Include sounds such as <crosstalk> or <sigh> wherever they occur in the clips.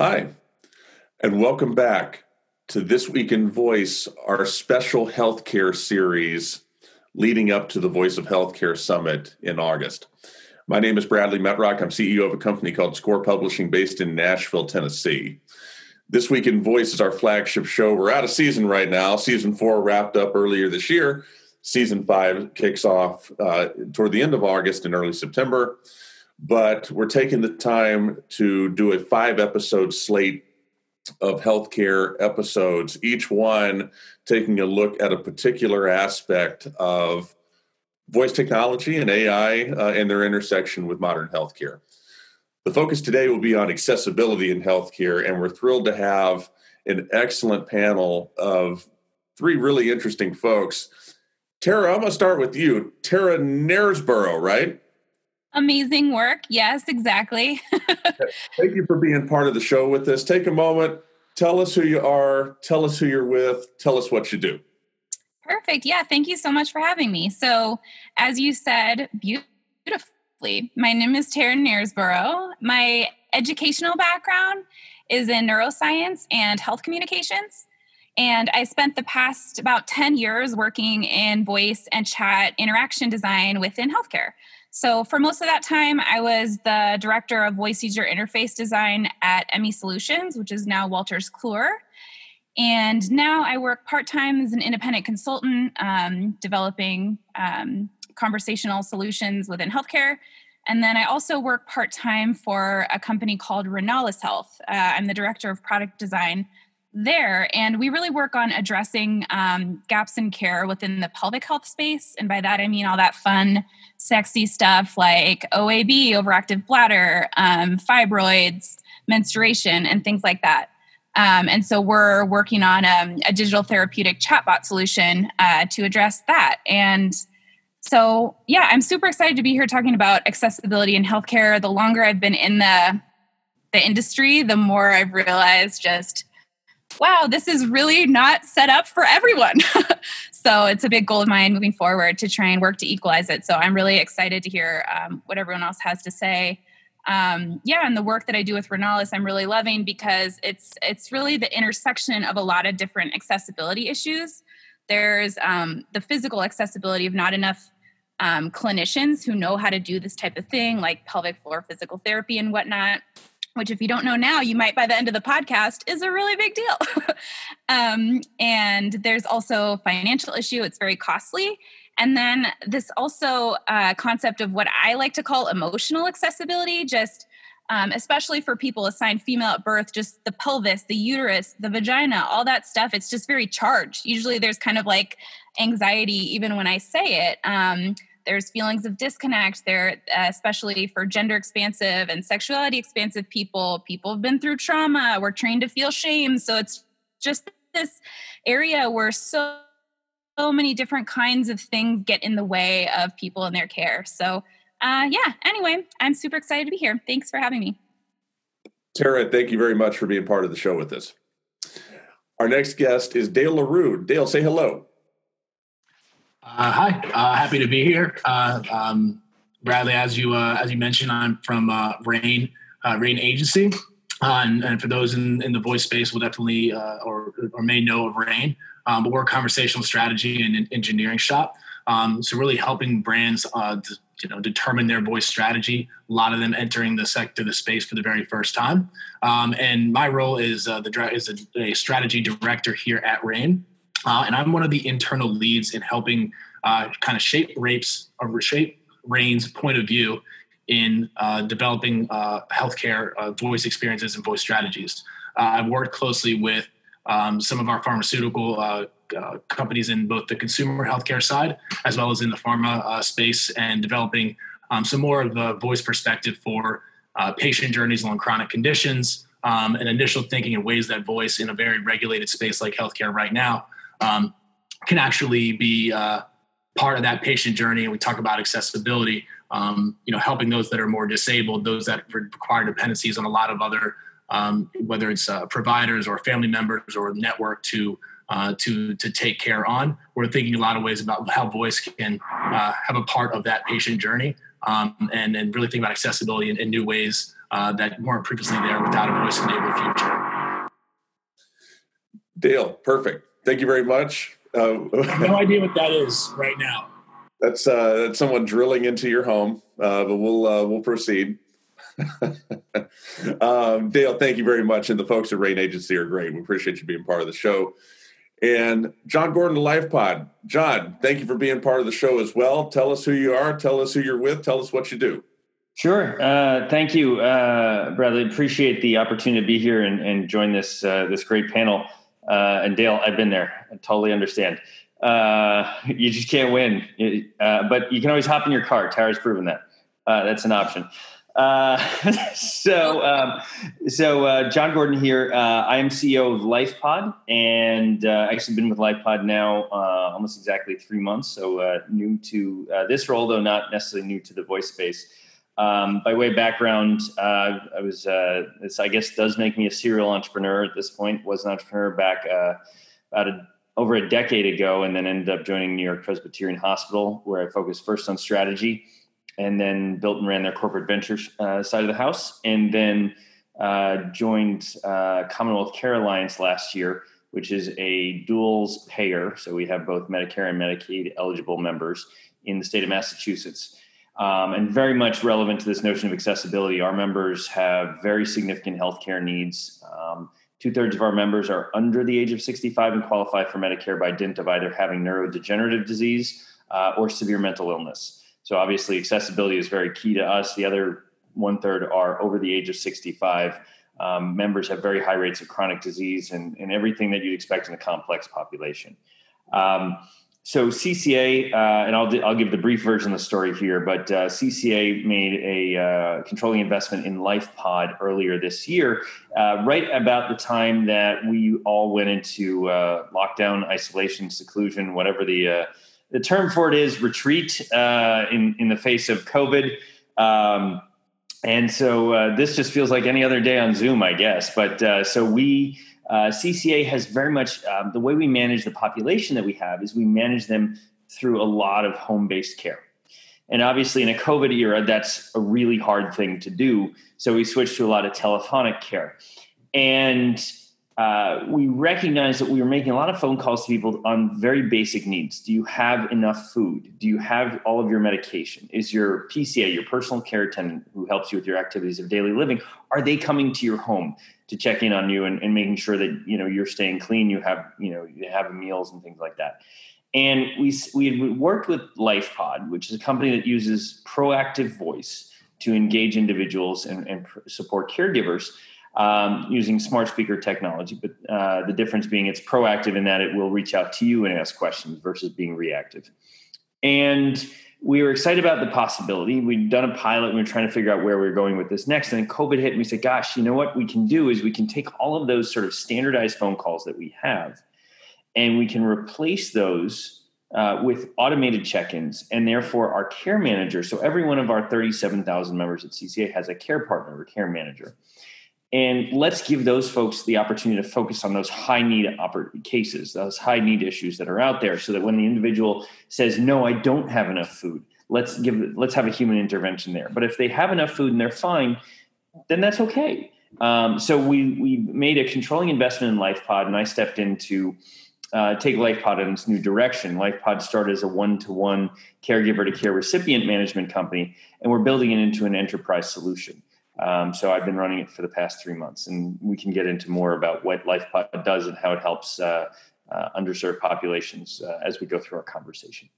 Hi, and welcome back to This Week in Voice, our special healthcare series leading up to the Voice of Healthcare Summit in August. My name is Bradley Metrock. I'm CEO of a company called Score Publishing based in Nashville, Tennessee. This Week in Voice is our flagship show. We're out of season right now. Season four wrapped up earlier this year. Season five kicks off uh, toward the end of August and early September but we're taking the time to do a five episode slate of healthcare episodes, each one taking a look at a particular aspect of voice technology and AI uh, and their intersection with modern healthcare. The focus today will be on accessibility in healthcare, and we're thrilled to have an excellent panel of three really interesting folks. Tara, I'm going to start with you. Tara Knaresborough, right? Amazing work. Yes, exactly. <laughs> Thank you for being part of the show with us. Take a moment, tell us who you are, tell us who you're with, tell us what you do. Perfect. Yeah, thank you so much for having me. So, as you said beautifully, my name is Tara Knaresborough. My educational background is in neuroscience and health communications. And I spent the past about 10 years working in voice and chat interaction design within healthcare. So, for most of that time, I was the director of voice user interface design at Emmi Solutions, which is now Wolters Kluwer. And now I work part time as an independent consultant, um, developing um, conversational solutions within healthcare. And then I also work part time for a company called Renalis Health. Uh, I'm the director of product design there. And we really work on addressing um, gaps in care within the pelvic health space. And by that, I mean all that fun, sexy stuff like OAB, overactive bladder, um, fibroids, menstruation, and things like that. Um, and so we're working on a, um, a digital therapeutic chatbot solution uh, to address that. And so, yeah, I'm super excited to be here talking about accessibility in healthcare. The longer I've been in the the industry, the more I've realized just wow, this is really not set up for everyone. <laughs> so it's a big goal of mine moving forward to try and work to equalize it. So I'm really excited to hear um, what everyone else has to say. Um, yeah, and the work that I do with Renalis, I'm really loving because it's it's really the intersection of a lot of different accessibility issues. There's um, the physical accessibility of not enough um, clinicians who know how to do this type of thing, like pelvic floor physical therapy and whatnot which if you don't know now you might by the end of the podcast is a really big deal. <laughs> Um, and there's also financial issue. It's very costly. And then this also uh, concept of what i like to call emotional accessibility just um, especially for people assigned female at birth just the pelvis the uterus the vagina all that stuff it's just very charged. Usually there's kind of like anxiety even when i say it. Um, there's feelings of disconnect there uh, especially for gender expansive and sexuality expansive people. People have been through trauma. We're trained to feel shame. So it's just this area where so so many different kinds of things get in the way of people in their care. So uh, yeah anyway i'm super excited to be here. Thanks for having me. Tara thank you very much for being part of the show with us. Our next guest is dale larue. Dale say hello uh, hi, uh, happy to be here. Uh, um, Bradley, as you uh, as you mentioned, I'm from uh, Rain uh, Rain Agency, and, and, for those in, in the voice space, will definitely or or may know of Rain. Um, but we're a conversational strategy and engineering shop. Um, so really helping brands to, you know determine their voice strategy. A lot of them entering the sector, the space for the very first time. Um, and my role is the is a, a strategy director here at Rain. Uh, and I'm one of the internal leads in helping uh, kind of shape rapes or shape Rain's point of view in uh, developing uh, healthcare uh, voice experiences and voice strategies. Uh, I've worked closely with um, some of our pharmaceutical companies in both the consumer healthcare side as well as in the pharma space and developing um, some more of the voice perspective for patient journeys along chronic conditions um, and initial thinking and ways that voice in a very regulated space like healthcare right now um, can actually be uh, part of that patient journey. And we talk about accessibility, um, you know, helping those that are more disabled, those that require dependencies on a lot of other, um, whether it's uh, providers or family members or network to uh, to to take care on. We're thinking a lot of ways about how voice can uh, have a part of that patient journey, um, and and really think about accessibility in, in new ways uh, that weren't previously there without a voice enabled future. Dale, perfect. Thank you very much. Uh, no <laughs> idea what that is right now. That's uh, that's someone drilling into your home, uh, but we'll uh, we'll proceed. <laughs> um, Dale, thank you very much, and the folks at Rain Agency are great. We appreciate you being part of the show. And John Gordon, LifePod. John, thank you for being part of the show as well. Tell us who you are. Tell us who you're with. Tell us what you do. Sure. Uh, thank you, uh, Bradley. Appreciate the opportunity to be here and, and join this uh, this great panel. Uh, and Dale, I've been there. I totally understand. Uh, you just can't win, uh, but you can always hop in your car. Tara's proven that. that's an option. <laughs> so, um, so John Gordon here. I am CEO of LifePod, and uh, actually been with LifePod now almost exactly three months. So new to this role, though not necessarily new to the voice space. Um, by way of background, uh, I was, uh, this I guess does make me a serial entrepreneur at this point. Was an entrepreneur back uh, about a, over a decade ago, and then ended up joining New York Presbyterian Hospital, where I focused first on strategy, and then built and ran their corporate ventures uh, side of the house, and then uh, joined uh, Commonwealth Care Alliance last year, which is a duals payer. So we have both Medicare and Medicaid eligible members in the state of Massachusetts um, and very much relevant to this notion of accessibility. Our members have very significant healthcare needs. Um, Two thirds of our members are under the age of 65 and qualify for Medicare by dint of either having neurodegenerative disease uh, or severe mental illness. So, obviously, accessibility is very key to us. The other one third are over the age of 65. Um, members have very high rates of chronic disease and, and everything that you'd expect in a complex population. Um, so CCA, uh, and I'll, I'll give the brief version of the story here, but uh, CCA made a uh, controlling investment in LifePod earlier this year, uh, right about the time that we all went into uh, lockdown, isolation, seclusion, whatever the uh, the term for it is, retreat in in the face of COVID. Um, and so this just feels like any other day on Zoom, I guess. But so we uh, CCA has very much um, the way we manage the population that we have is we manage them through a lot of home based care. And obviously, in a COVID era, that's a really hard thing to do. So we switched to a lot of telephonic care. And uh, we recognized that we were making a lot of phone calls to people on very basic needs. Do you have enough food? Do you have all of your medication? Is your PCA, your personal care attendant who helps you with your activities of daily living, are they coming to your home to check in on you and, and making sure that you know you're staying clean, you have you know you have meals and things like that. And we we had worked with LifePod, which is a company that uses proactive voice to engage individuals and, and support caregivers um, using smart speaker technology. But uh, the difference being it's proactive in that it will reach out to you and ask questions versus being reactive. And we were excited about the possibility. We'd done a pilot we were trying to figure out where we were going with this next. And then COVID hit and we said, gosh, you know what we can do is we can take all of those sort of standardized phone calls that we have and we can replace those uh, with automated check-ins and therefore our care manager. So every one of our 37,000 members at CCA has a care partner or care manager. And let's give those folks the opportunity to focus on those high need cases, those high need issues that are out there, so that when the individual says, "No, I don't have enough food," let's give let's have a human intervention there. But if they have enough food and they're fine, then that's okay. Um, so we we made a controlling investment in LifePod, and I stepped in to uh, take LifePod in its new direction. LifePod started as a one-to-one caregiver to care recipient management company, and we're building it into an enterprise solution. Um, so I've been running it for the past three months, and we can get into more about what LifePod does and how it helps uh, uh, underserved populations uh, as we go through our conversation.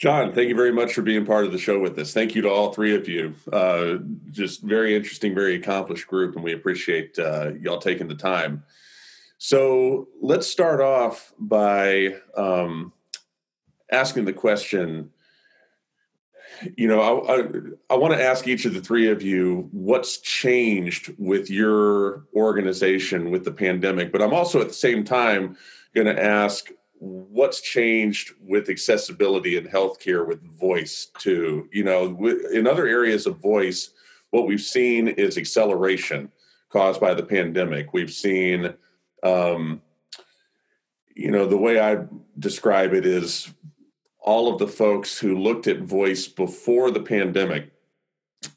John, thank you very much for being part of the show with us. Thank you to all three of you. Uh, just very interesting, very accomplished group, and we appreciate uh, y'all taking the time. So let's start off by um, asking the question you know, I, I, I want to ask each of the three of you what's changed with your organization with the pandemic, but I'm also at the same time going to ask what's changed with accessibility in healthcare with voice too. You know, in other areas of voice, what we've seen is acceleration caused by the pandemic. We've seen, um, you know, the way I describe it is all of the folks who looked at voice before the pandemic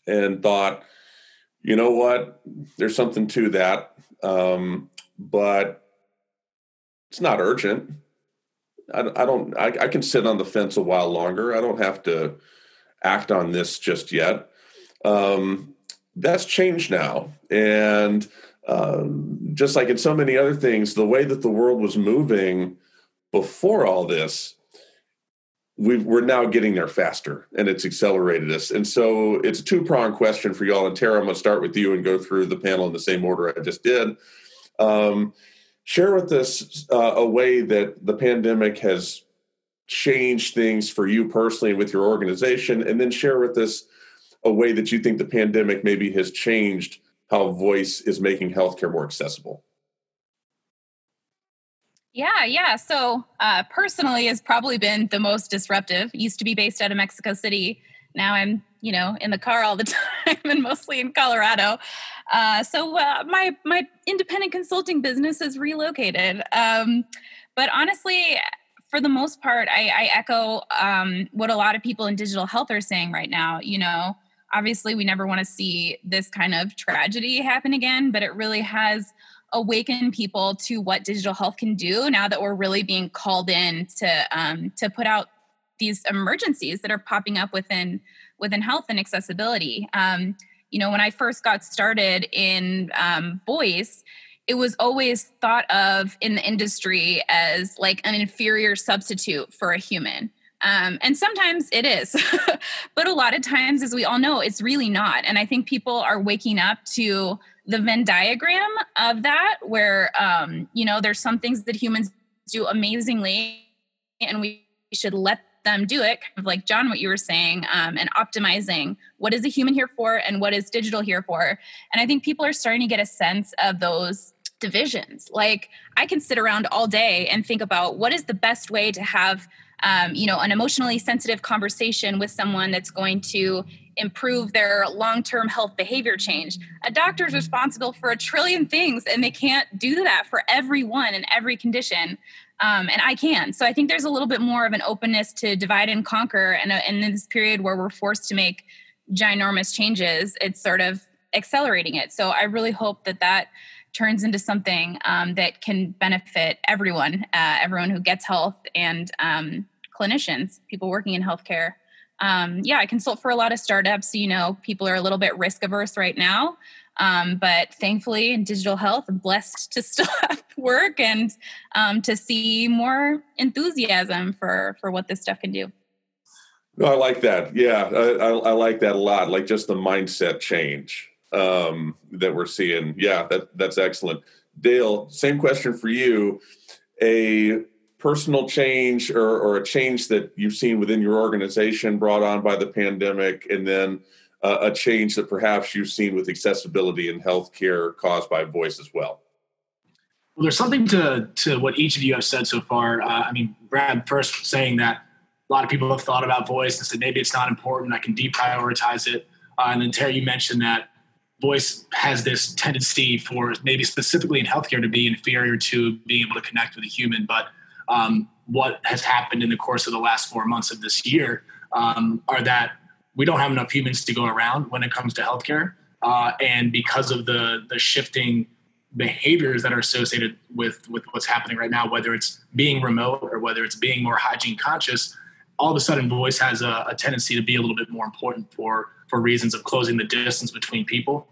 and thought, you know what? There's something to that, um, but it's not urgent. I, I don't. I, I, can sit on the fence a while longer. I don't have to act on this just yet. Um, that's changed now, and um, just like in so many other things, the way that the world was moving before all this we are now getting there faster and it's accelerated us. And so it's a two pronged question for y'all. And Tara, I'm going to start with you and go through the panel in the same order I just did. Um, share with us uh, a way that the pandemic has changed things for you personally and with your organization. And then share with us a way that you think the pandemic maybe has changed how voice is making healthcare more accessible. Yeah, yeah. So uh, personally, has probably been the most disruptive. Used to be based out of Mexico City. Now I'm, you know, in the car all the <laughs> time and mostly in Colorado. Uh, so uh, my my independent consulting business is relocated. Um, but honestly, for the most part, I, I echo um, what a lot of people in digital health are saying right now. You know, obviously, we never want to see this kind of tragedy happen again, but it really has awaken people to what digital health can do now that we're really being called in to um, to put out these emergencies that are popping up within within health and accessibility. Um, you know, when I first got started in um, voice, it was always thought of in the industry as like an inferior substitute for a human. Um, and sometimes it is, <laughs> but a lot of times, as we all know, it's really not. And I think people are waking up to the Venn diagram of that, where um, you know there's some things that humans do amazingly, and we should let them do it. Kind of like John, what you were saying, um, and optimizing what is a human here for and what is digital here for. And I think people are starting to get a sense of those divisions. Like I can sit around all day and think about what is the best way to have um, you know an emotionally sensitive conversation with someone that's going to improve their long-term health behavior change. A doctor is responsible for a trillion things and they can't do that for everyone in every condition um, and i can. So i think there's a little bit more of an openness to divide and conquer and, uh, in this period where we're forced to make ginormous changes it's sort of accelerating it. So i really hope that that turns into something um, that can benefit everyone uh, everyone who gets health and um, clinicians, people working in healthcare. Um, yeah, I consult for a lot of startups. So, You know, people are a little bit risk averse right now. Um, but thankfully, in digital health, I'm blessed to <laughs> still have work and um, to see more enthusiasm for for what this stuff can do. No, I like that. Yeah, I, I, I like that a lot. Like just the mindset change um, that we're seeing. Yeah, that that's excellent. Dale, same question for you. A personal change or, or, a change that you've seen within your organization brought on by the pandemic, and then uh, a change that perhaps you've seen with accessibility in healthcare caused by voice as well? Well, there's something to to what each of you have said so far. Uh, I mean, Brad first saying that a lot of people have thought about voice and said maybe it's not important. I can deprioritize it. Uh, and then Terry, you mentioned that voice has this tendency for maybe specifically in healthcare to be inferior to being able to connect with a human, but um, what has happened in the course of the last four months of this year um, are that we don't have enough humans to go around when it comes to healthcare. Uh, and because of the, the shifting behaviors that are associated with, with what's happening right now, whether it's being remote or whether it's being more hygiene conscious, all of a sudden voice has a, a tendency to be a little bit more important for, for reasons of closing the distance between people,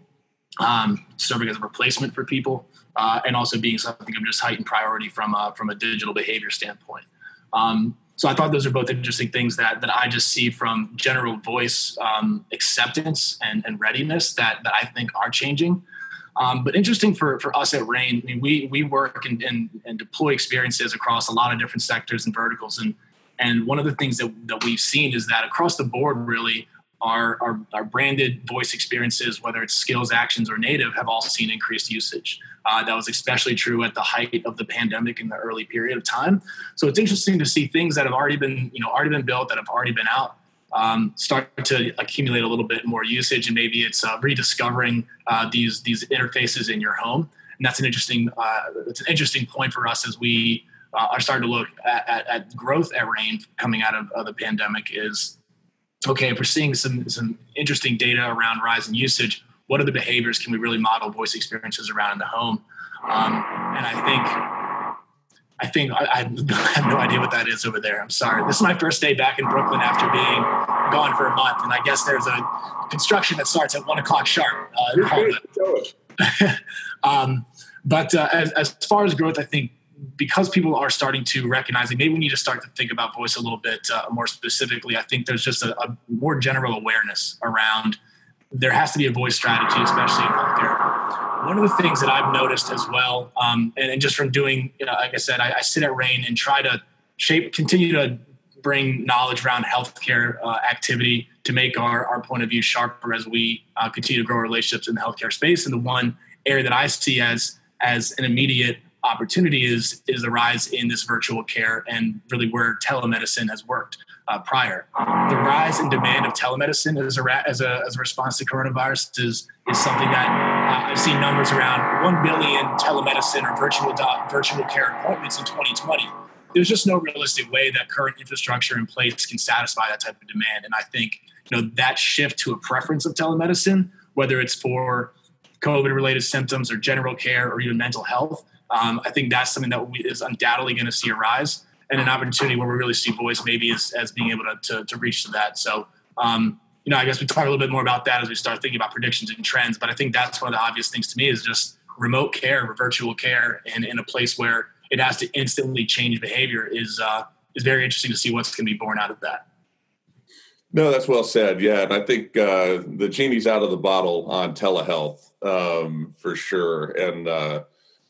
um, serving as a replacement for people uh, and also being something of just heightened priority from a, from a digital behavior standpoint. Um, so I thought those are both interesting things that that I just see from general voice um, acceptance and, and readiness that that I think are changing. Um, but interesting for, for us at Rain, I mean, we we work and, and, and deploy experiences across a lot of different sectors and verticals, and and one of the things that, that we've seen is that across the board, really, our, our, our, branded voice experiences, whether it's skills, actions, or native, have all seen increased usage. Uh, that was especially true at the height of the pandemic in the early period of time. So it's interesting to see things that have already been, you know, already been built, that have already been out, um, start to accumulate a little bit more usage, and maybe it's uh, rediscovering uh, these these interfaces in your home. And that's an interesting uh, that's an interesting point for us as we uh, are starting to look at, at, at growth at Rain coming out of, of the pandemic. Is okay if we're seeing some some interesting data around rise in usage what are the behaviors can we really model voice experiences around in the home? Um, and I think I think I, <laughs> I, have no idea what that is over there. I'm sorry. This is my first day back in Brooklyn after being gone for a month, and I guess there's a construction that starts at one o'clock sharp. Uh, <laughs> um, but uh, as, as far as growth, I think because people are starting to recognize that maybe we need to start to think about voice a little bit uh, more specifically. I think there's just a, a more general awareness around there has to be a voice strategy, especially in healthcare. One of the things that I've noticed as well, um, and, and, just from doing, you know, like I said, I, I, sit at RAIN and try to shape, continue to bring knowledge around healthcare uh, activity to make our, our point of view sharper as we uh, continue to grow relationships in the healthcare space. And the one area that I see as as an immediate opportunity is is the rise in this virtual care and really where telemedicine has worked uh, prior. The rise in demand of telemedicine as a, as a, as a response to coronavirus is, is something that uh, I've seen numbers around 1 billion telemedicine or virtual, virtual care appointments in 2020. There's just no realistic way that current infrastructure in place can satisfy that type of demand. And I think you know that shift to a preference of telemedicine, whether it's for COVID related symptoms or general care or even mental health, um, I think that's something that we, is undoubtedly going to see a rise and an opportunity where we really see voice maybe as, as being able to, to, to reach to that. So, um, you know, I guess we talk a little bit more about that as we start thinking about predictions and trends. But I think that's one of the obvious things to me is just remote care virtual care and in a place where it has to instantly change behavior is uh, is very interesting to see what's going to be born out of that. No, that's well said. Yeah, and I think uh, the genie's out of the bottle on telehealth um, for sure. And uh,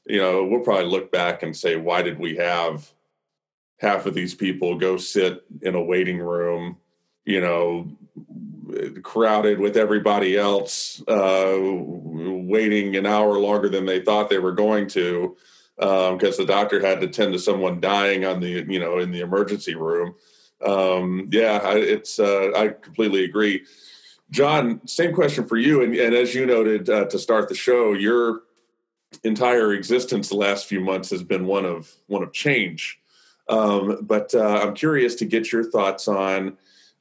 you know, we'll probably look back and say, why did we have half of these people go sit in a waiting room, you know, crowded with everybody else, uh, waiting an hour longer than they thought they were going to, because um, the doctor had to tend to someone dying on the, you know, in the emergency room. Um, yeah, it's uh, I completely agree. John, same question for you. And, and as you noted uh, to start the show, your entire existence the last few months has been one of one of change. Um, but uh, I'm curious to get your thoughts on,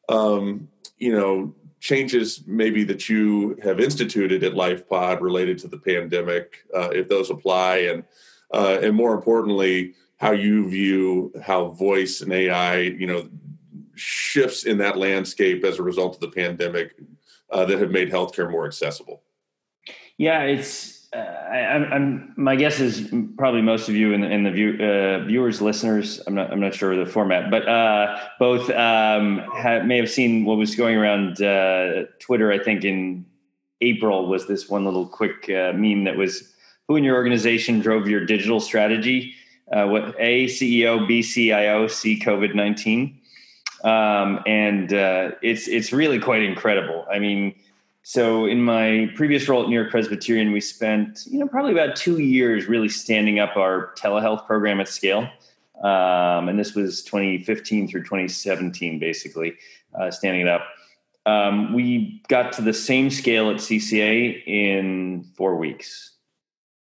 um, you know, changes maybe that you have instituted at LifePod related to the pandemic, uh, if those apply, and uh, and more importantly, how you view how voice and AI, you know, shifts in that landscape as a result of the pandemic uh, that have made healthcare more accessible. Yeah, it's uh, I, am my guess is probably most of you and, the in the view, uh, viewers, listeners. I'm not. I'm not sure of the format, but uh, both um, have, may have seen what was going around uh, Twitter. I think in April was this one little quick uh, meme that was who in your organization drove your digital strategy. Uh, what A CEO, B CIO, C COVID nineteen, um, and it's it's really quite incredible. I mean so in my previous role at New York Presbyterian, we spent you know probably about two years really standing up our telehealth program at scale, um, and this was 2015 through 2017, basically uh, standing it up. Um, we got to the same scale at CCA in four weeks.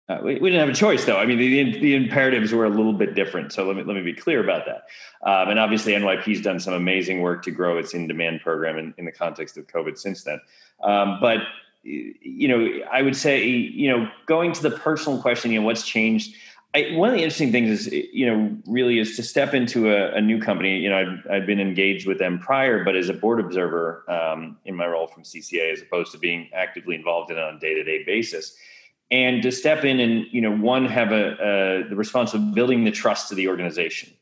Uh, we, we, didn't have a choice, though. I mean, the, the imperatives were a little bit different. So let me let me be clear about that. Um, and obviously, NYP's done some amazing work to grow its in-demand program in, in the context of COVID since then. Um, but you know, I would say, you know, going to the personal question, you know, what's changed. I, one of the interesting things is, you know, really is to step into a, a new company. You know, I've, I've, been engaged with them prior, but as a board observer um, in my role from CCA, as opposed to being actively involved in it on a day to day basis and to step in and you know one have a, a the responsibility of building the trust to the organization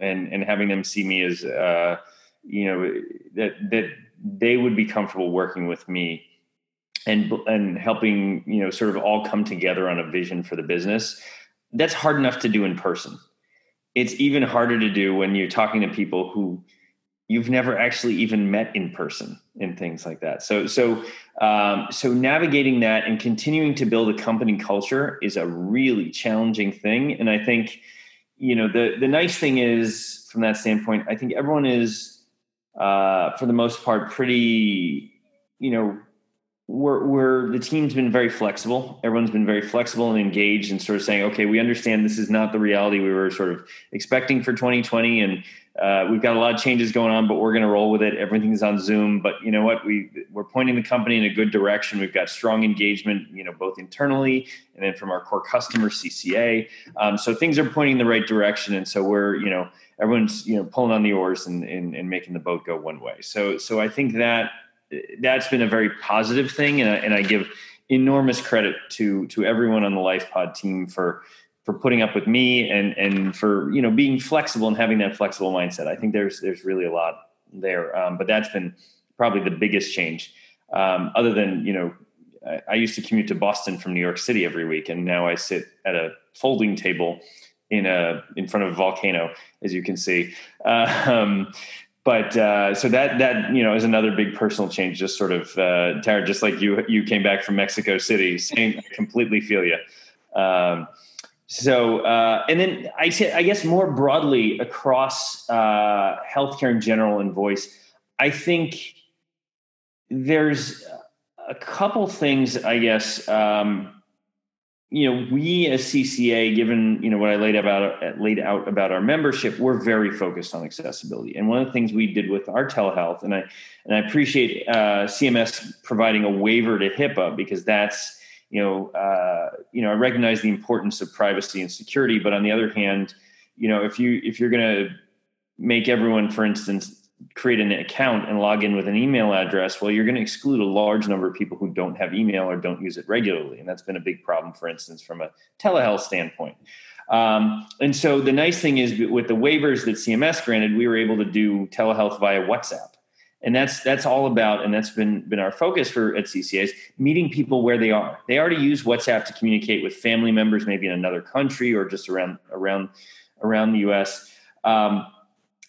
and and having them see me as uh, you know that that they would be comfortable working with me and and helping you know sort of all come together on a vision for the business that's hard enough to do in person it's even harder to do when you're talking to people who you've never actually even met in person and things like that. So so um, so navigating that and continuing to build a company culture is a really challenging thing. And I think you know the the nice thing is from that standpoint, I think everyone is uh, for the most part pretty you know we're, we're the team's been very flexible. Everyone's been very flexible and engaged, and sort of saying, okay, we understand this is not the reality we were sort of expecting for 2020, and uh, we've got a lot of changes going on, but we're going to roll with it. Everything's on Zoom, but you know what? We we're pointing the company in a good direction. We've got strong engagement, you know, both internally and then from our core customer CCA. Um, so things are pointing in the right direction, and so we're you know everyone's you know pulling on the oars and, and, and making the boat go one way. So so I think that that's been a very positive thing, and I, and I give enormous credit to to everyone on the LifePod team for for putting up with me and and for you know being flexible and having that flexible mindset. I think there's there's really a lot there, um, but that's been probably the biggest change. Um, other than you know, I, I, used to commute to Boston from New York City every week, and now I sit at a folding table in a in front of a volcano, as you can see. Uh, um, but uh, so that that you know is another big personal change. Just sort of uh, Tara, just like you you came back from Mexico City, same. I completely feel you. Um, so uh, and then I say I guess more broadly across uh, healthcare in general and voice, I think there's a couple things I guess um, you know, we as CCA, given you know what I laid about laid out about our membership, we're very focused on accessibility. And one of the things we did with our telehealth, and I and I appreciate uh, CMS providing a waiver to HIPAA because that's you know uh, you know I recognize the importance of privacy and security, but on the other hand, you know if you if you're going to make everyone, for instance, create an account and log in with an email address, well, you're going to exclude a large number of people who don't have email or don't use it regularly. And that's been a big problem, for instance, from a telehealth standpoint. Um, and so the nice thing is with the waivers that CMS granted, we were able to do telehealth via WhatsApp. And that's that's all about, and that's been been our focus for at CCAs, meeting people where they are. They already use WhatsApp to communicate with family members, maybe in another country or just around around around the U.S. Um,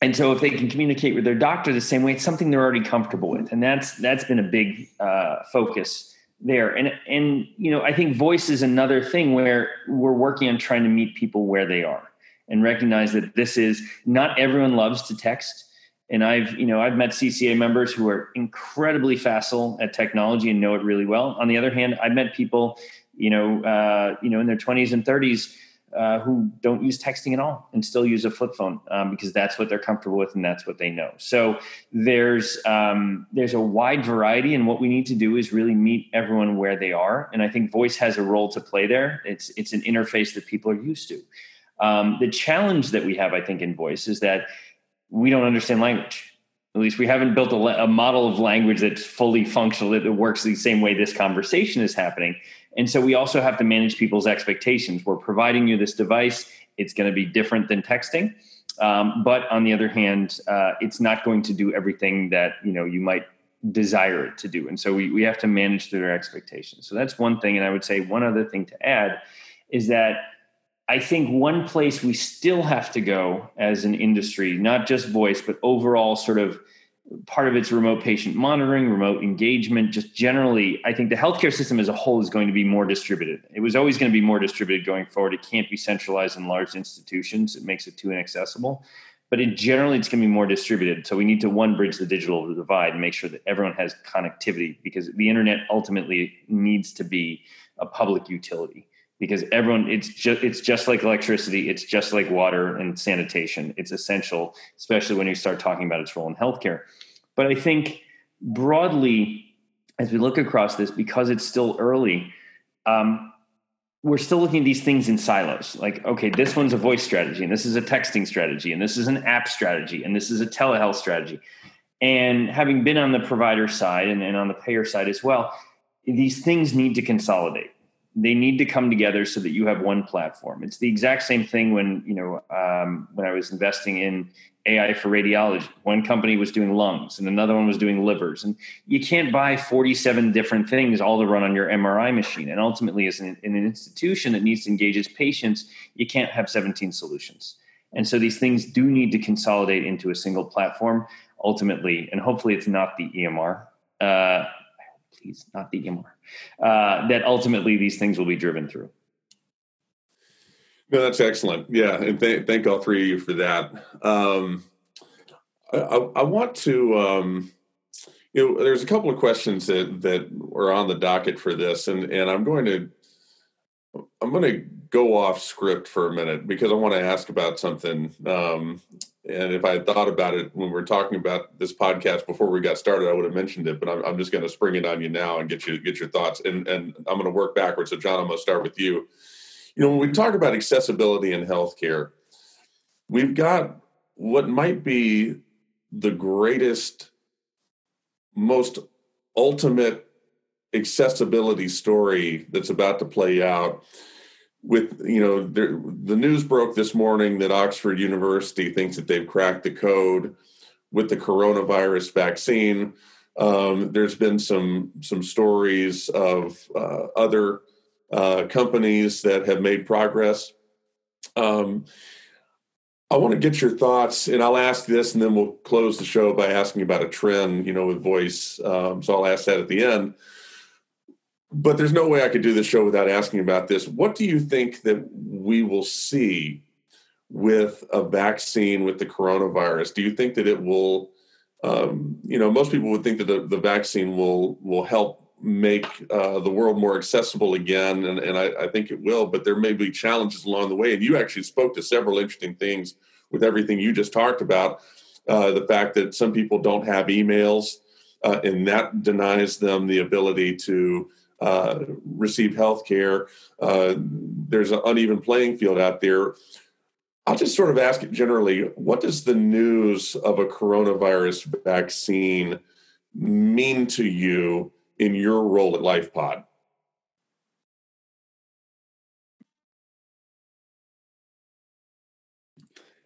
and so if they can communicate with their doctor the same way it's something they're already comfortable with and that's that's been a big uh, focus there and and you know i think voice is another thing where we're working on trying to meet people where they are and recognize that this is not everyone loves to text and i've you know i've met cca members who are incredibly facile at technology and know it really well on the other hand i've met people you know uh, you know in their 20s and 30s uh, who don't use texting at all and still use a flip phone um, because that's what they're comfortable with and that's what they know. So there's um, there's a wide variety, and what we need to do is really meet everyone where they are. And I think voice has a role to play there. It's it's an interface that people are used to. Um, the challenge that we have, I think, in voice is that we don't understand language. At least we haven't built a, a model of language that's fully functional that works the same way this conversation is happening. And so we also have to manage people's expectations. We're providing you this device, it's going to be different than texting. Um, but on the other hand, uh, it's not going to do everything that you know you might desire it to do. And so we, we have to manage their expectations. So that's one thing. And I would say one other thing to add is that I think one place we still have to go as an industry, not just voice, but overall sort of part of it's remote patient monitoring, remote engagement, just generally, I think the healthcare system as a whole is going to be more distributed. It was always going to be more distributed going forward. It can't be centralized in large institutions. It makes it too inaccessible. But it generally, it's going to be more distributed. So we need to one bridge the digital divide and make sure that everyone has connectivity because the internet ultimately needs to be a public utility because everyone it's just it's just like electricity it's just like water and sanitation. It's essential especially when you start talking about its role in healthcare. But i think broadly as we look across this because it's still early um, we're still looking at these things in silos. Like okay this one's a voice strategy and this is a texting strategy and this is an app strategy and this is a telehealth strategy. And having been on the provider side and, and on the payer side as well these things need to consolidate they need to come together so that you have one platform. It's the exact same thing when you know um, when I was investing in AI for radiology. One company was doing lungs, and another one was doing livers, and you can't buy forty-seven different things all to run on your MRI machine. And ultimately, as an, in an institution that needs to engage its patients, you can't have seventeen solutions. And so these things do need to consolidate into a single platform ultimately, and hopefully, it's not the EMR. Uh, please, not the EMR, uh, that ultimately these things will be driven through. No, that's excellent. Yeah, and th- thank all three of you for that. Um, I, I, want to, um, you know, there's a couple of questions that that are on the docket for this, and and I'm going to I'm going to go off script for a minute because I want to ask about something. Um, and if I had thought about it when we were talking about this podcast before we got started, I would have mentioned it. But I'm, I'm just going to spring it on you now and get you get your thoughts. And and I'm going to work backwards. So John, I'm going to start with you. You know, when we talk about accessibility in healthcare, we've got what might be the greatest, most ultimate accessibility story that's about to play out with you know there, the news broke this morning that oxford university thinks that they've cracked the code with the coronavirus vaccine um, there's been some some stories of uh, other uh, companies that have made progress um, I want to get your thoughts, and I'll ask this, and then we'll close the show by asking about a trend, you know, with voice. Um, so I'll ask that at the end. But there's no way I could do this show without asking about this. What do you think that we will see with a vaccine with the coronavirus? Do you think that it will? Um, you know, most people would think that the, the vaccine will will help make uh, the world more accessible again, and, and I, I, think it will. But there may be challenges along the way. And you actually spoke to several interesting things with everything you just talked about. Uh, the fact that some people don't have emails, uh, and that denies them the ability to uh, receive health care. Uh, there's an uneven playing field out there. I'll just sort of ask it generally what does the news of a coronavirus vaccine mean to you in your role at LifePod?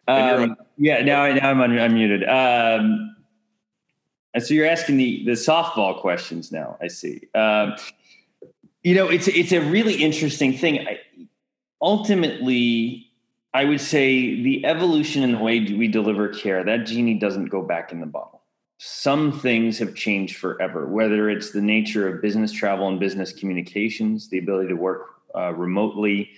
Um, yeah, now, now I'm unmuted. Um, so you're asking the the softball questions now. I see. Um, you know, it's it's a really interesting thing. I, ultimately, I would say the evolution in the way we deliver care that genie doesn't go back in the bottle some things have changed forever, whether it's the nature of business travel and business communications, the ability to work uh, remotely.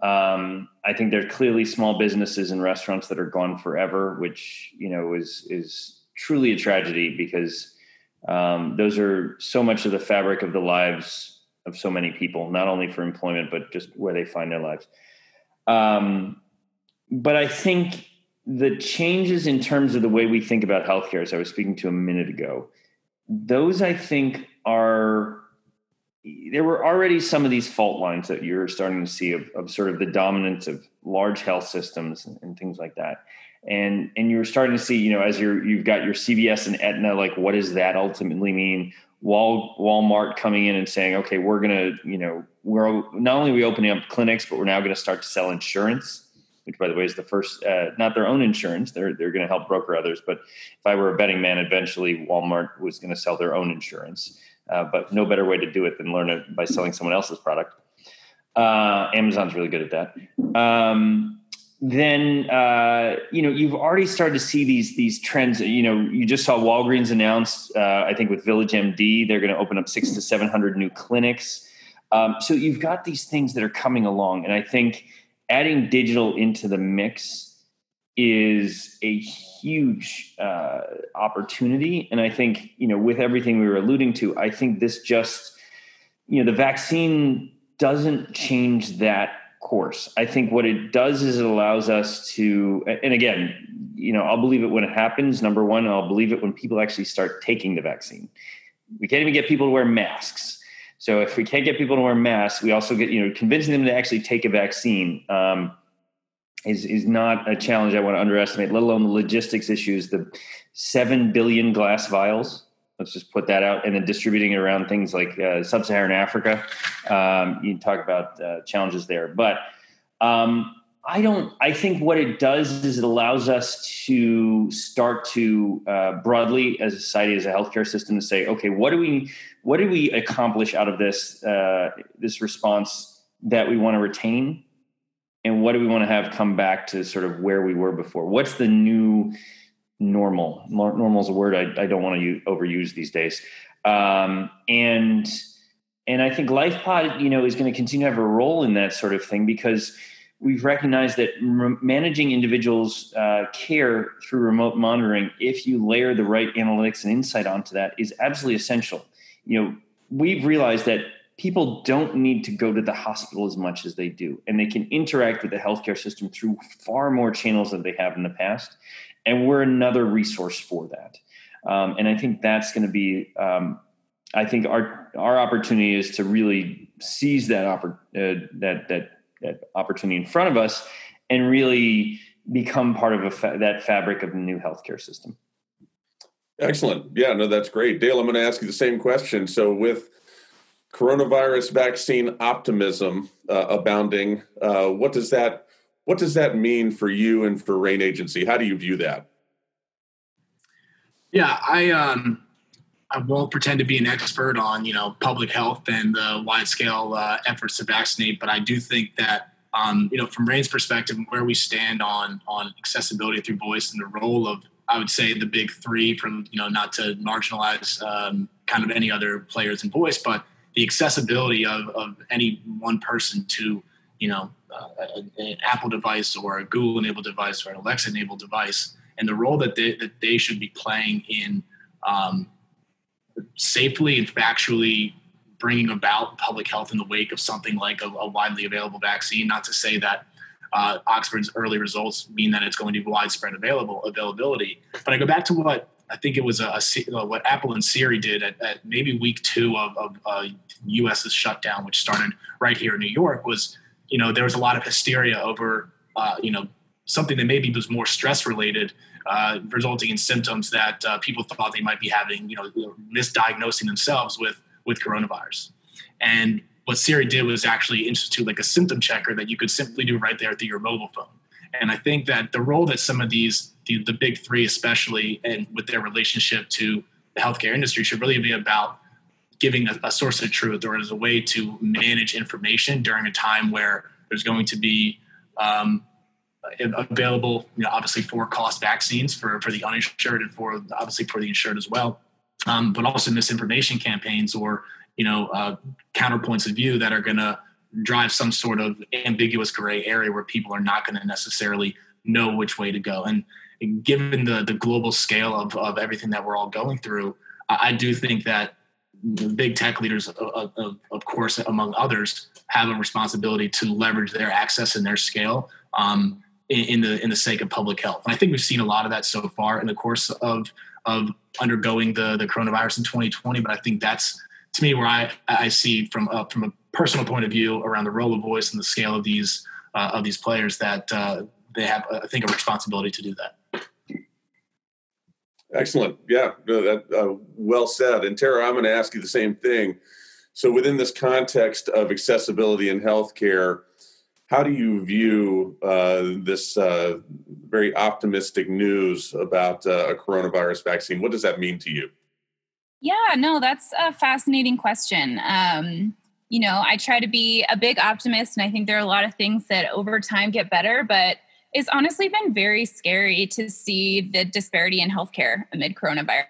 Um, I think there are clearly small businesses and restaurants that are gone forever, which you know is is truly a tragedy because um, those are so much of the fabric of the lives of so many people, not only for employment but just where they find their lives. Um, but I think the changes in terms of the way we think about healthcare, as I was speaking to a minute ago, those I think are there were already some of these fault lines that you're starting to see of, of sort of the dominance of large health systems and, and, things like that. And and you're starting to see, you know, as you're you've got your CVS and Aetna, like what does that ultimately mean? Wal, Walmart coming in and saying, okay, we're gonna, you know, we're not only we opening up clinics, but we're now to start to sell insurance which by the way is the first uh, not their own insurance. They're they're going to help broker others. But if i were a betting man eventually walmart was going to sell their own insurance uh, but no better way to do it than learn it by selling someone else's product. Uh, amazon's really good at that. Um, then uh, you know you've already started to see these these trends. You know, you just saw Walgreens announced, uh, I think with VillageMD, they're going to open up six to seven hundred new clinics. Um, so you've got these things that are coming along, and I think adding digital into the mix is a huge uh, opportunity. And I think, you know, with everything we were alluding to, I think this just, you know, the vaccine doesn't change that course. I think what it does is it allows us to, and again, you know, I'll believe it when it happens. Number one, I'll believe it when people actually start taking the vaccine. We can't even get people to wear masks. So if we can't get people to wear masks, we also get you know convincing them to actually take a vaccine um, is is not a challenge I want to underestimate. Let alone the logistics issues, the seven billion glass vials. Let's just put that out, and then distributing it around things like uh, sub-Saharan Africa. Um, you talk about uh, challenges there, but um, I don't. I think what it does is it allows us to start to uh, broadly, as a society, as a healthcare system, to say, okay, what do we what do we accomplish out of this uh, this response that we want to retain, and what do we want to have come back to sort of where we were before? What's the new normal? Normal is a word I, I don't want to overuse these days, um, and and I think LifePod, you know, is going to continue to have a role in that sort of thing because we've recognized that re- managing individuals' uh, care through remote monitoring, if you layer the right analytics and insight onto that, is absolutely essential. You know, we've realized that people don't need to go to the hospital as much as they do, and they can interact with the healthcare system through far more channels than they have in the past. And we're another resource for that. Um, and I think that's going to be, um, I think our our opportunity is to really seize that oppor- uh, that that that opportunity in front of us and really become part of fa- that fabric of the new healthcare system. Excellent. Yeah, no, that's great. Dale, I'm going to ask you the same question. So, with coronavirus vaccine optimism uh, abounding, uh, what does that what does that mean for you and for Rain Agency? How do you view that? Yeah, I um, I won't pretend to be an expert on you know public health and the wide scale uh, efforts to vaccinate, but I do think that um, you know from Rain's perspective, where we stand on on accessibility through voice and the role of I would say the big three, from you know not to marginalize um, kind of any other players in voice, but the accessibility of, of any one person to you know uh, an Apple device or a Google enabled device or an Alexa enabled device, and the role that they that they should be playing in um, safely and factually bringing about public health in the wake of something like a, a widely available vaccine. Not to say that uh, Oxford's early results mean that it's going to be widespread available availability, but I go back to what I think it was a, a what Apple and Siri did at, at maybe week two of, of uh, U.S.'s shutdown, which started right here in New York. Was you know there was a lot of hysteria over uh, you know something that maybe was more stress related uh, resulting in symptoms that uh, people thought they might be having, you know, misdiagnosing themselves with with coronavirus. And what Siri did was actually institute like a symptom checker that you could simply do right there through your mobile phone. And I think that the role that some of these, the, the big three, especially, and with their relationship to the healthcare industry, should really be about giving a, a source of truth or as a way to manage information during a time where there's going to be um, available, you know, obviously for cost vaccines for, for the uninsured and for obviously for the insured as well. Um, but also misinformation campaigns or, you know, uh, counterpoints of view that are going to drive some sort of ambiguous gray area where people are not going to necessarily know which way to go. And given the, the global scale of, of everything that we're all going through, I, I do think that big tech leaders, of, of, of, course, among others, have a responsibility to leverage their access and their scale um, in, in, the in the sake of public health. And I think we've seen a lot of that so far in the course of of undergoing the the coronavirus in 2020. But I think that's to me where I I see from a, from a personal point of view around the role of voice and the scale of these uh, of these players that uh, they have I think a responsibility to do that. Excellent. Yeah, no, that uh, well said. And Tara, I'm going to ask you the same thing. So, within this context of accessibility in healthcare, how do you view uh, this uh, very optimistic news about uh, a coronavirus vaccine? What does that mean to you? Yeah, no, that's a fascinating question. Um, you know, I try to be a big optimist, and I think there are a lot of things that over time get better, but it's honestly been very scary to see the disparity in healthcare amid coronavirus.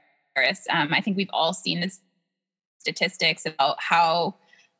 Um, I think we've all seen the statistics about how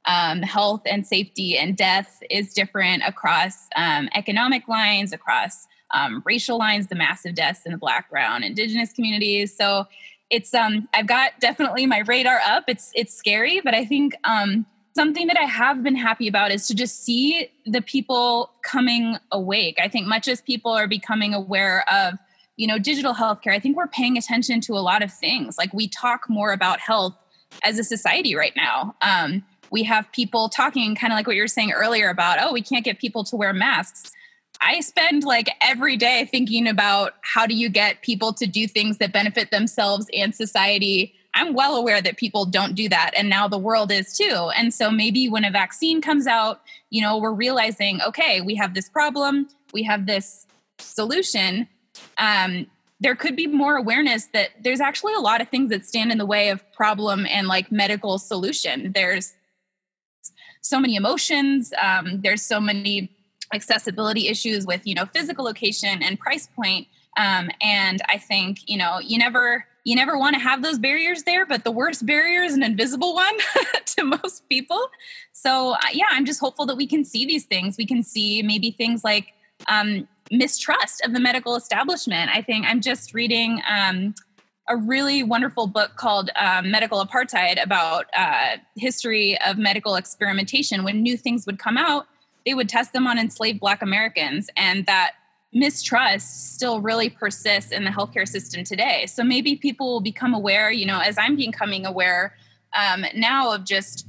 um, health and safety and death is different across um, economic lines, across um, racial lines, the massive deaths in the Black, Brown, Indigenous communities. So it's um, I've got definitely my radar up. It's it's scary, but I think um, something that I have been happy about is to just see the people coming awake. I think much as people are becoming aware of you know digital healthcare, I think we're paying attention to a lot of things. Like we talk more about health as a society right now. Um, we have people talking kind of like what you were saying earlier about oh we can't get people to wear masks i spend like every day thinking about how do you get people to do things that benefit themselves and society i'm well aware that people don't do that and now the world is too and so maybe when a vaccine comes out you know we're realizing okay we have this problem we have this solution um, there could be more awareness that there's actually a lot of things that stand in the way of problem and like medical solution there's so many emotions. Um, there's so many accessibility issues with you know physical location and price point. Um, and I think you know you never you never want to have those barriers there, but the worst barrier is an invisible one <laughs> to most people. So, uh, yeah, I'm just hopeful that we can see these things. We can see maybe things like um, mistrust of the medical establishment. I think I'm just reading um, a really wonderful book called um, Medical Apartheid about uh, history of medical experimentation. When new things would come out, they would test them on enslaved Black Americans, and that mistrust still really persists in the healthcare system today. So maybe people will become aware, you know, as I'm becoming aware um, now of just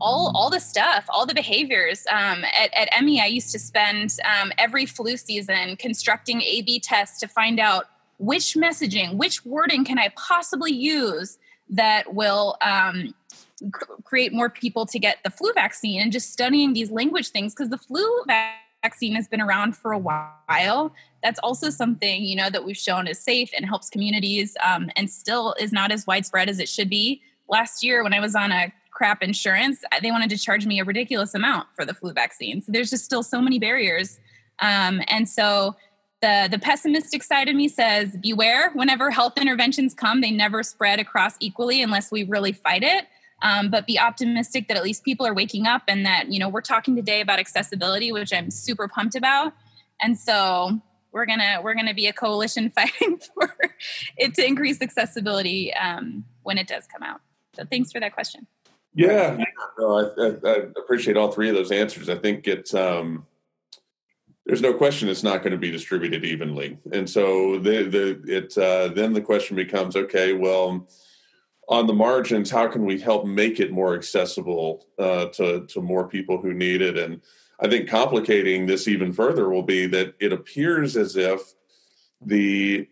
all all the stuff, all the behaviors. Um, at, at Emmi, I used to spend um, every flu season constructing A/B tests to find out which messaging, which wording can I possibly use that will um, create more people to get the flu vaccine, and just studying these language things because the flu vaccine vaccine has been around for a while. That's also something you know that we've shown is safe and helps communities um, and still is not as widespread as it should be. Last year when i was on a crap insurance they wanted to charge me a ridiculous amount for the flu vaccine. So there's just still so many barriers. Um, and so the the pessimistic side of me says beware whenever health interventions come they never spread across equally unless we really fight it um, but be optimistic that at least people are waking up and that you know we're talking today about accessibility which i'm super pumped about. And so we're gonna we're gonna be a coalition <laughs> fighting for it to increase accessibility um, when it does come out. So thanks for that question. Yeah no, I, I, I, appreciate all three of those answers. I think it's um, there's no question it's not going to be distributed evenly. And so the the it uh, then the question becomes okay well on the margins, how can we help make it more accessible uh, to to more people who need it? And I think complicating this even further will be that it appears as if the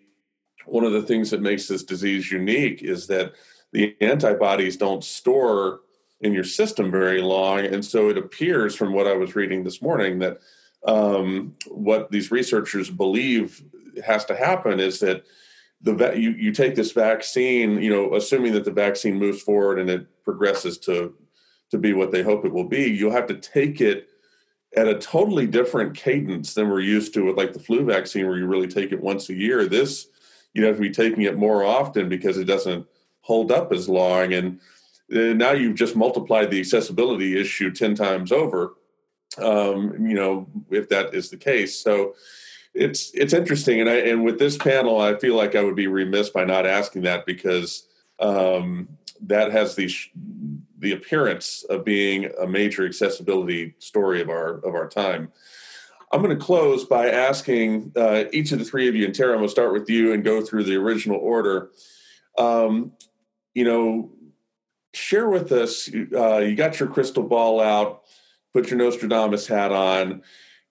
one of the things that makes this disease unique is that the antibodies don't store in your system very long, and so it appears from what I was reading this morning that um, what these researchers believe has to happen is that the you you take this vaccine, you know, assuming that the vaccine moves forward and it progresses to to be what they hope it will be, you'll have to take it at a totally different cadence than we're used to with like the flu vaccine, where you really take it once a year. This you have to be taking it more often because it doesn't hold up as long, and uh, now you've just multiplied the accessibility issue ten times over. Um, you know, if that is the case, so it's it's interesting, and I and with this panel, I feel like I would be remiss by not asking that because um, that has the the appearance of being a major accessibility story of our of our time. I'm going to close by asking uh, each of the three of you, and Tara, I'm going to start with you and go through the original order. Um, you know, share with us. Uh, you got your crystal ball out, put your Nostradamus hat on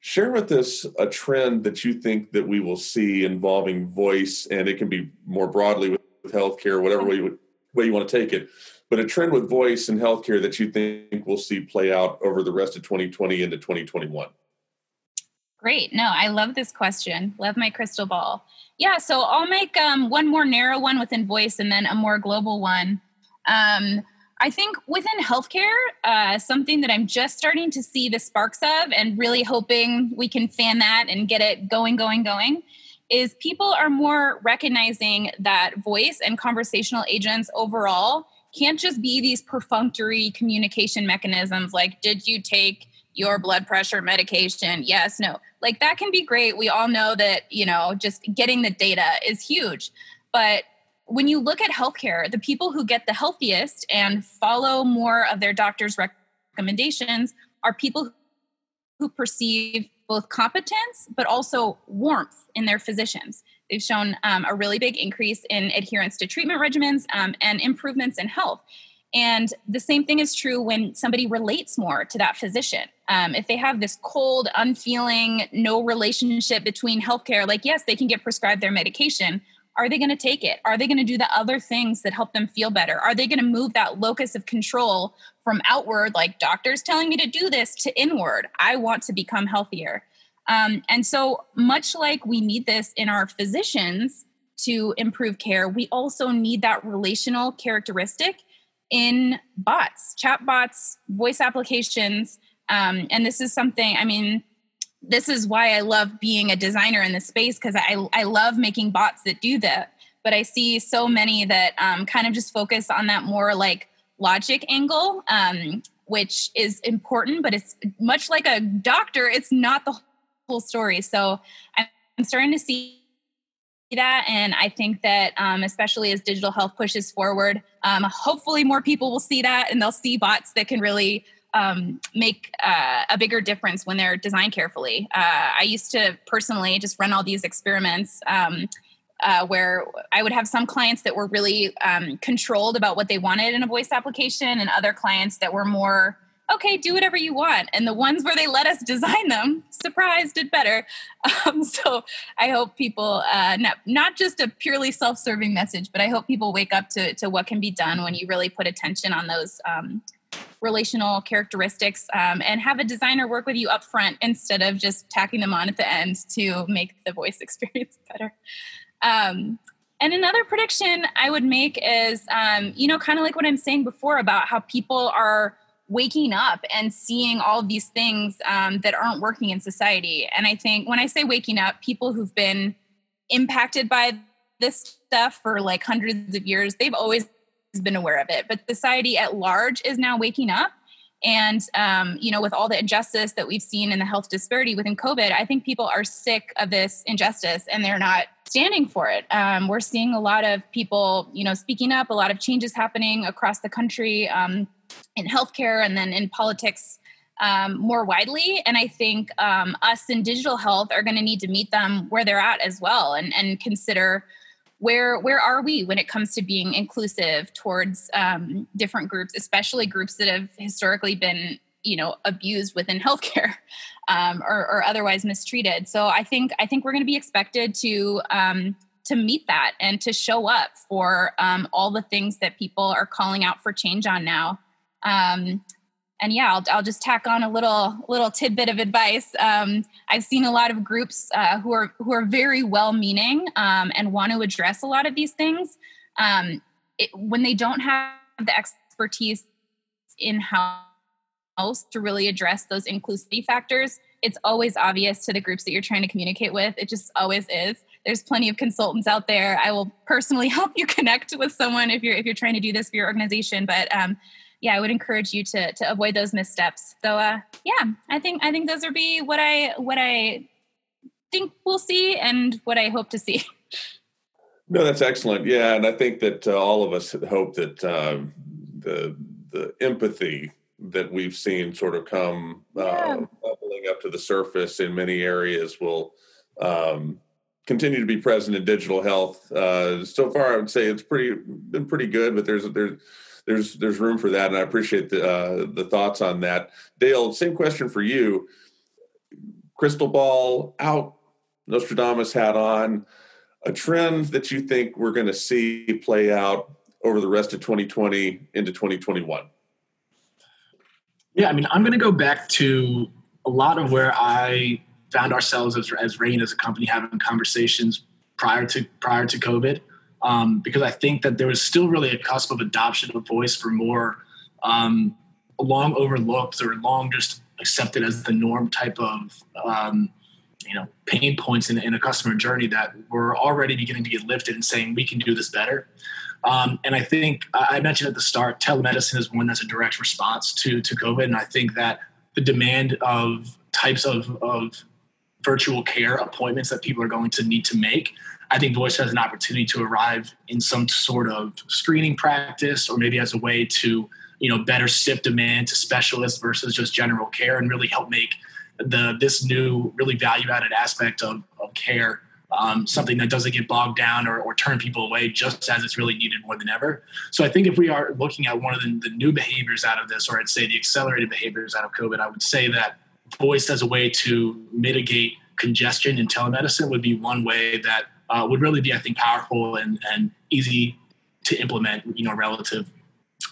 share with us a trend that you think that we will see involving voice and it can be more broadly with, healthcare whatever way you, way you want to take it but a trend with voice in healthcare that you think we'll see play out over the rest of 2020 into 2021 great. No i love this question. Love my crystal ball. Yeah so i'll make um, one more narrow one within voice and then a more global one. Um, I think within healthcare, uh, something that I'm just starting to see the sparks of and really hoping we can fan that and get it going, going, going is people are more recognizing that voice and conversational agents overall can't just be these perfunctory communication mechanisms like, did you take your blood pressure medication? Yes, no. Like that can be great. We all know that, you know, just getting the data is huge. But when you look at healthcare, the people who get the healthiest and follow more of their doctor's recommendations are people who perceive both competence but also warmth in their physicians. They've shown um, a really big increase in adherence to treatment regimens um, and improvements in health. And the same thing is true when somebody relates more to that physician. Um, if they have this cold, unfeeling, no relationship between healthcare, like, yes, they can get prescribed their medication, are they going to take it? Are they going to do the other things that help them feel better? Are they going to move that locus of control from outward, like doctors telling me to do this, to inward? I want to become healthier. Um, and so, much like we need this in our physicians to improve care, we also need that relational characteristic in bots, chat bots, voice applications. Um, and this is something, I mean, this is why I love being a designer in this space because I, I love making bots that do that. but I see so many that um, kind of just focus on that more like logic angle, um, which is important, but it's much like a doctor, it's not the whole story. So I'm starting to see that and i think that um, especially as digital health pushes forward um, hopefully more people will see that and they'll see bots that can really um, make uh, a bigger difference when they're designed carefully uh, i used to personally just run all these experiments um, uh, where i would have some clients that were really um, controlled about what they wanted in a voice application and other clients that were more okay, do whatever you want. And the ones where they let us design them, surprise, did better. Um, <laughs> so I hope people, uh, not, not just a purely self serving message, but I hope people wake up to, to what can be done when you really put attention on those um, relational characteristics um, and have a designer work with you up front instead of just tacking them on at the end to make the voice <laughs> experience better. Um, and another prediction I would make is, um, you know, kind of like what I'm saying before about how people are waking up and seeing all these things um, that aren't working in society. And I think when I say waking up, people who've been impacted by this stuff for like hundreds of years, they've always been aware of it. But society at large is now waking up. And, um, you know, with all the injustice that we've seen in the health disparity within COVID, I think people are sick of this injustice and they're not standing for it. Um, we're seeing a lot of people, you know, speaking up, a lot of changes happening across the country. Um, in healthcare and then in politics um, more widely. And I think um, us in digital health are going to need to meet them where they're at as well and, and consider where where are we when it comes to being inclusive towards um, different groups, especially groups that have historically been you know abused within <laughs> healthcare um, or, or, otherwise mistreated. So I think I think we're going to be expected to um, to meet that and to show up for um, all the things that people are calling out for change on now. And yeah, I'll, I'll just tack on a little little tidbit of advice. Um, I've seen a lot of groups uh, who are who are very well-meaning um, and want to address a lot of these things. Um, it, when they don't have the expertise in house to really address those inclusivity factors, it's always obvious to the groups that you're trying to communicate with. It just always is. There's plenty of consultants out there. I will personally <laughs> help you connect with someone if you're if you're trying to do this for your organization. But um, yeah, I would encourage you to to avoid those missteps. So uh, yeah, I think I think those would be what I what I think we'll see and what I hope to see. <laughs> No, that's excellent. Yeah, and I think that uh, all of us hope that uh, the the empathy that we've seen sort of come uh, yeah. bubbling up to the surface in many areas will um, continue to be present in digital health. Uh, so far, I would say it's pretty been pretty good, but there's there's there's there's room for that, and I appreciate the uh, the thoughts on that. Dale, same question for you. Crystal ball out, Nostradamus hat on. A trend that you think we're going to see play out over the rest of 2020 into 2021. Yeah, I mean, I'm going to go back to a lot of where I found ourselves as, as Rain as a company having conversations prior to prior to COVID um, because I think that there was still really a cusp of adoption of voice for more um, long overlooked or long just accepted as the norm type of um, you know pain points in, in, a customer journey that were already beginning to get lifted and saying we can do this better. Um, and I think I mentioned at the start, telemedicine is one that's a direct response to to COVID, and I think that the demand of types of, of virtual care appointments that people are going to need to make I think voice has an opportunity to arrive in some sort of screening practice or maybe as a way to, you know, better sift demand to specialists versus just general care and really help make the this new really value added aspect of, of care um, something that doesn't get bogged down or, or, turn people away just as it's really needed more than ever. So I think if we are looking at one of the, the new behaviors out of this, or I'd say the accelerated behaviors out of COVID, I would say that voice as a way to mitigate congestion in telemedicine would be one way that uh, would really be, I think, powerful and, and easy to implement, you know, relative.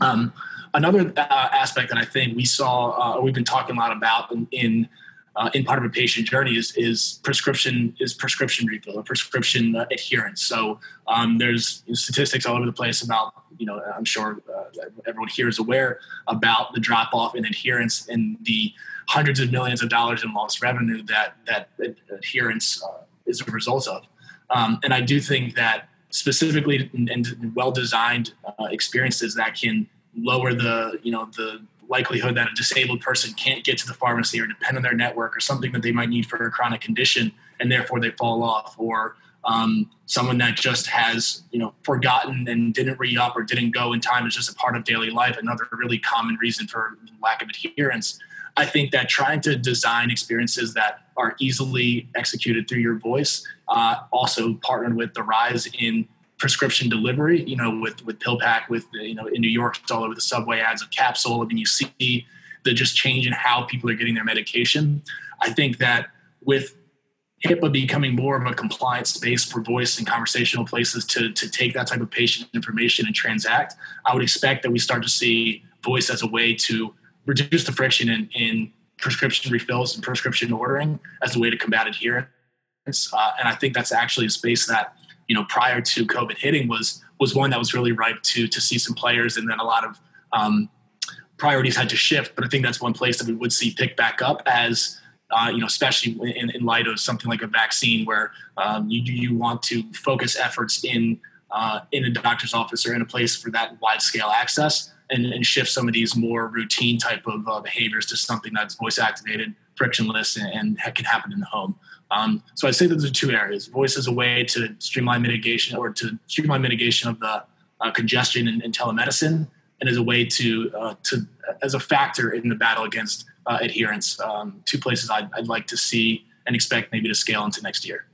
Um, another uh, aspect that I think we saw, uh, we've been talking a lot about in, in, uh, in part of a patient journey is, is prescription is prescription refill or prescription uh, adherence. So um, there's statistics all over the place about, you know, I'm sure uh, everyone here is aware about the drop off in adherence and the hundreds of millions of dollars in lost revenue that that adherence is a result of. Um, and I do think that specifically and, and well designed uh, experiences that can lower the you know the likelihood that a disabled person can't get to the pharmacy or depend on their network or something that they might need for a chronic condition and therefore they fall off or um, someone that just has you know forgotten and didn't re-up or didn't go in time is just a part of daily life another really common reason for lack of adherence. I think that trying to design experiences that are easily executed through your voice uh, also partnered with the rise in prescription delivery, you know, with with PillPack, with you know, in New York, it's all over the subway ads of capsule. I mean, you see the just change in how people are getting their medication. I think that with HIPAA becoming more of a compliance space for voice and conversational places to, to take that type of patient information and transact, I would expect that we start to see voice as a way to reduce the friction in, in prescription refills and prescription ordering as a way to combat adherence. Uh, and I think that's actually a space that you know prior to COVID hitting was was one that was really ripe to to see some players, and then a lot of um, priorities had to shift. But I think that's one place that we would see pick back up as uh, you know, especially in, in, light of something like a vaccine, where um, you you want to focus efforts in uh, in a doctor's office or in a place for that wide scale access, and, and shift some of these more routine type of uh, behaviors to something that's voice activated, frictionless, and, and can happen in the home. Um, so I'd say those are two areas. Voice as a way to streamline mitigation or to streamline mitigation of the uh, congestion in, in, telemedicine, and as a way to uh, to as a factor in the battle against uh, adherence. Um, two places I'd, I'd like to see and expect maybe to scale into next year.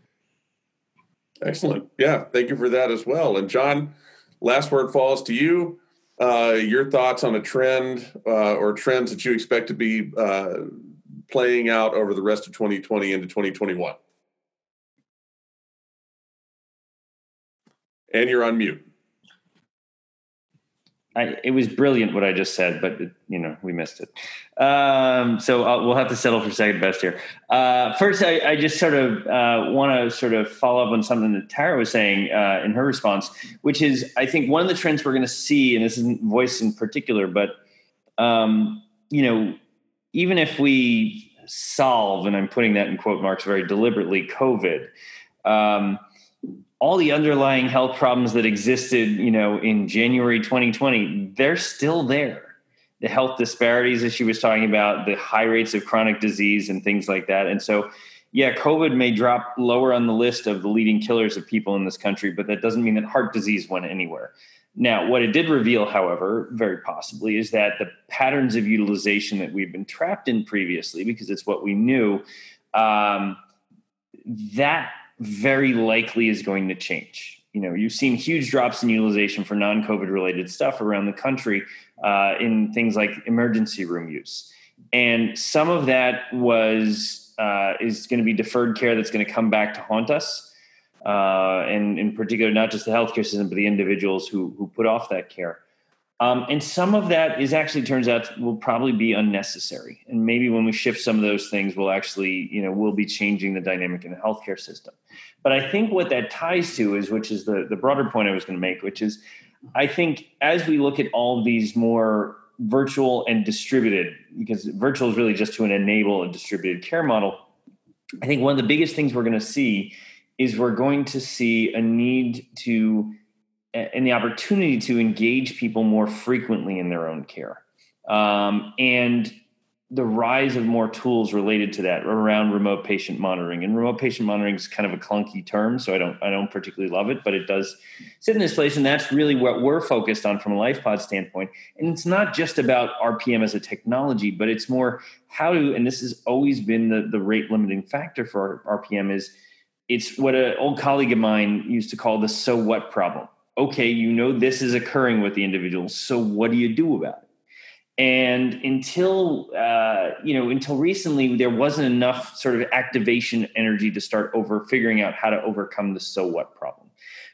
Excellent. Yeah, thank you for that as well. And John, last word falls to you. Uh, your thoughts on a trend uh, or trends that you expect to be uh, playing out over the rest of 2020 into 2021? And you're on mute. I, it was brilliant what I just said, but you know we missed it. Um, so I'll, we'll have to settle for second best here. Uh, first, I, I, just sort of uh, want to sort of follow up on something that Tara was saying uh, in her response, which is I think one of the trends we're going to see, and this isn't voice in particular, but um, you know even if we solve, and I'm putting that in quote marks very deliberately, COVID, um, all the underlying health problems that existed, you know, in January 2020, they're still there. The health disparities that she was talking about, the high rates of chronic disease and things like that. And so, yeah, COVID may drop lower on the list of the leading killers of people in this country, but that doesn't mean that heart disease went anywhere. Now, what it did reveal, however, very possibly, is that the patterns of utilization that we've been trapped in previously, because it's what we knew, um, that very likely is going to change. You know, you've seen huge drops in utilization for non-COVID related stuff around the country uh, in things like emergency room use, and some of that was uh, is going to be deferred care that's going to come back to haunt us uh, and in particular, not just the healthcare system, but the individuals who who put off that care. Um, and some of that is actually turns out will probably be unnecessary. And maybe when we shift some of those things, we'll actually, you know, we'll be changing the dynamic in the healthcare system. But I think what that ties to is, which is the the broader point I was going to make, which is, I think as we look at all these more virtual and distributed, because virtual is really just to enable a distributed care model. I think one of the biggest things we're going to see is we're going to see a need to and the opportunity to engage people more frequently in their own care. Um, and the rise of more tools related to that around remote patient monitoring. And remote patient monitoring is kind of a clunky term so i don't i don't particularly love it but it does sit in this place and that's really what we're focused on from a lifepod standpoint. And it's not just about rpm as a technology but it's more how to and this has always been the the rate limiting factor for rpm is it's what an old colleague of mine used to call the so what problem. Okay, you know this is occurring with the individual, so what do you do about it? And until uh, you know, until recently, there wasn't enough sort of activation energy to start over figuring out how to overcome the so what problem.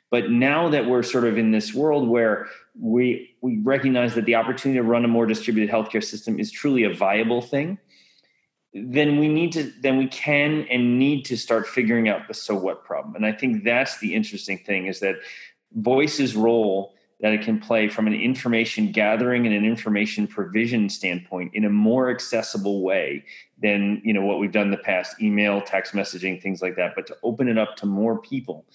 But now that we're sort of in this world where we we recognize that the opportunity to run a more distributed healthcare system is truly a viable thing, then we need to then we can and need to start figuring out the so what problem. And i think that's the interesting thing is that voice's role that it can play from an information gathering and an information provision standpoint in a more accessible way than you know what we've done in the past email text messaging things like that but to open it up to more people.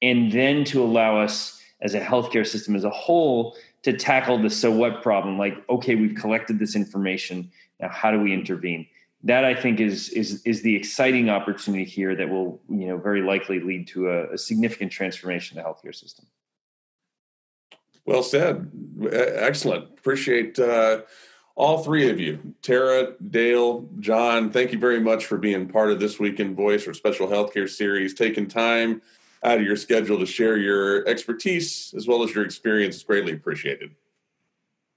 And then to allow us as a healthcare system as a whole to tackle the so what problem like okay we've collected this information now how do we intervene that i think is is is the exciting opportunity here that will you know very likely lead to a, a significant transformation in the healthcare system well said excellent appreciate uh, all three of you tara dale john thank you very much for being part of this week in voice or special healthcare series taking time out of your schedule to share your expertise as well as your experience is greatly appreciated.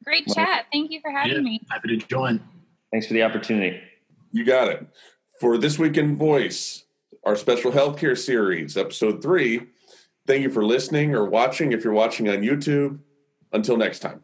Great chat. Thank you for having yeah, me. Happy to join. Thanks for the opportunity. You got it. For This Week in Voice, our special healthcare series, episode three, thank you for listening or watching if you're watching on YouTube. Until next time.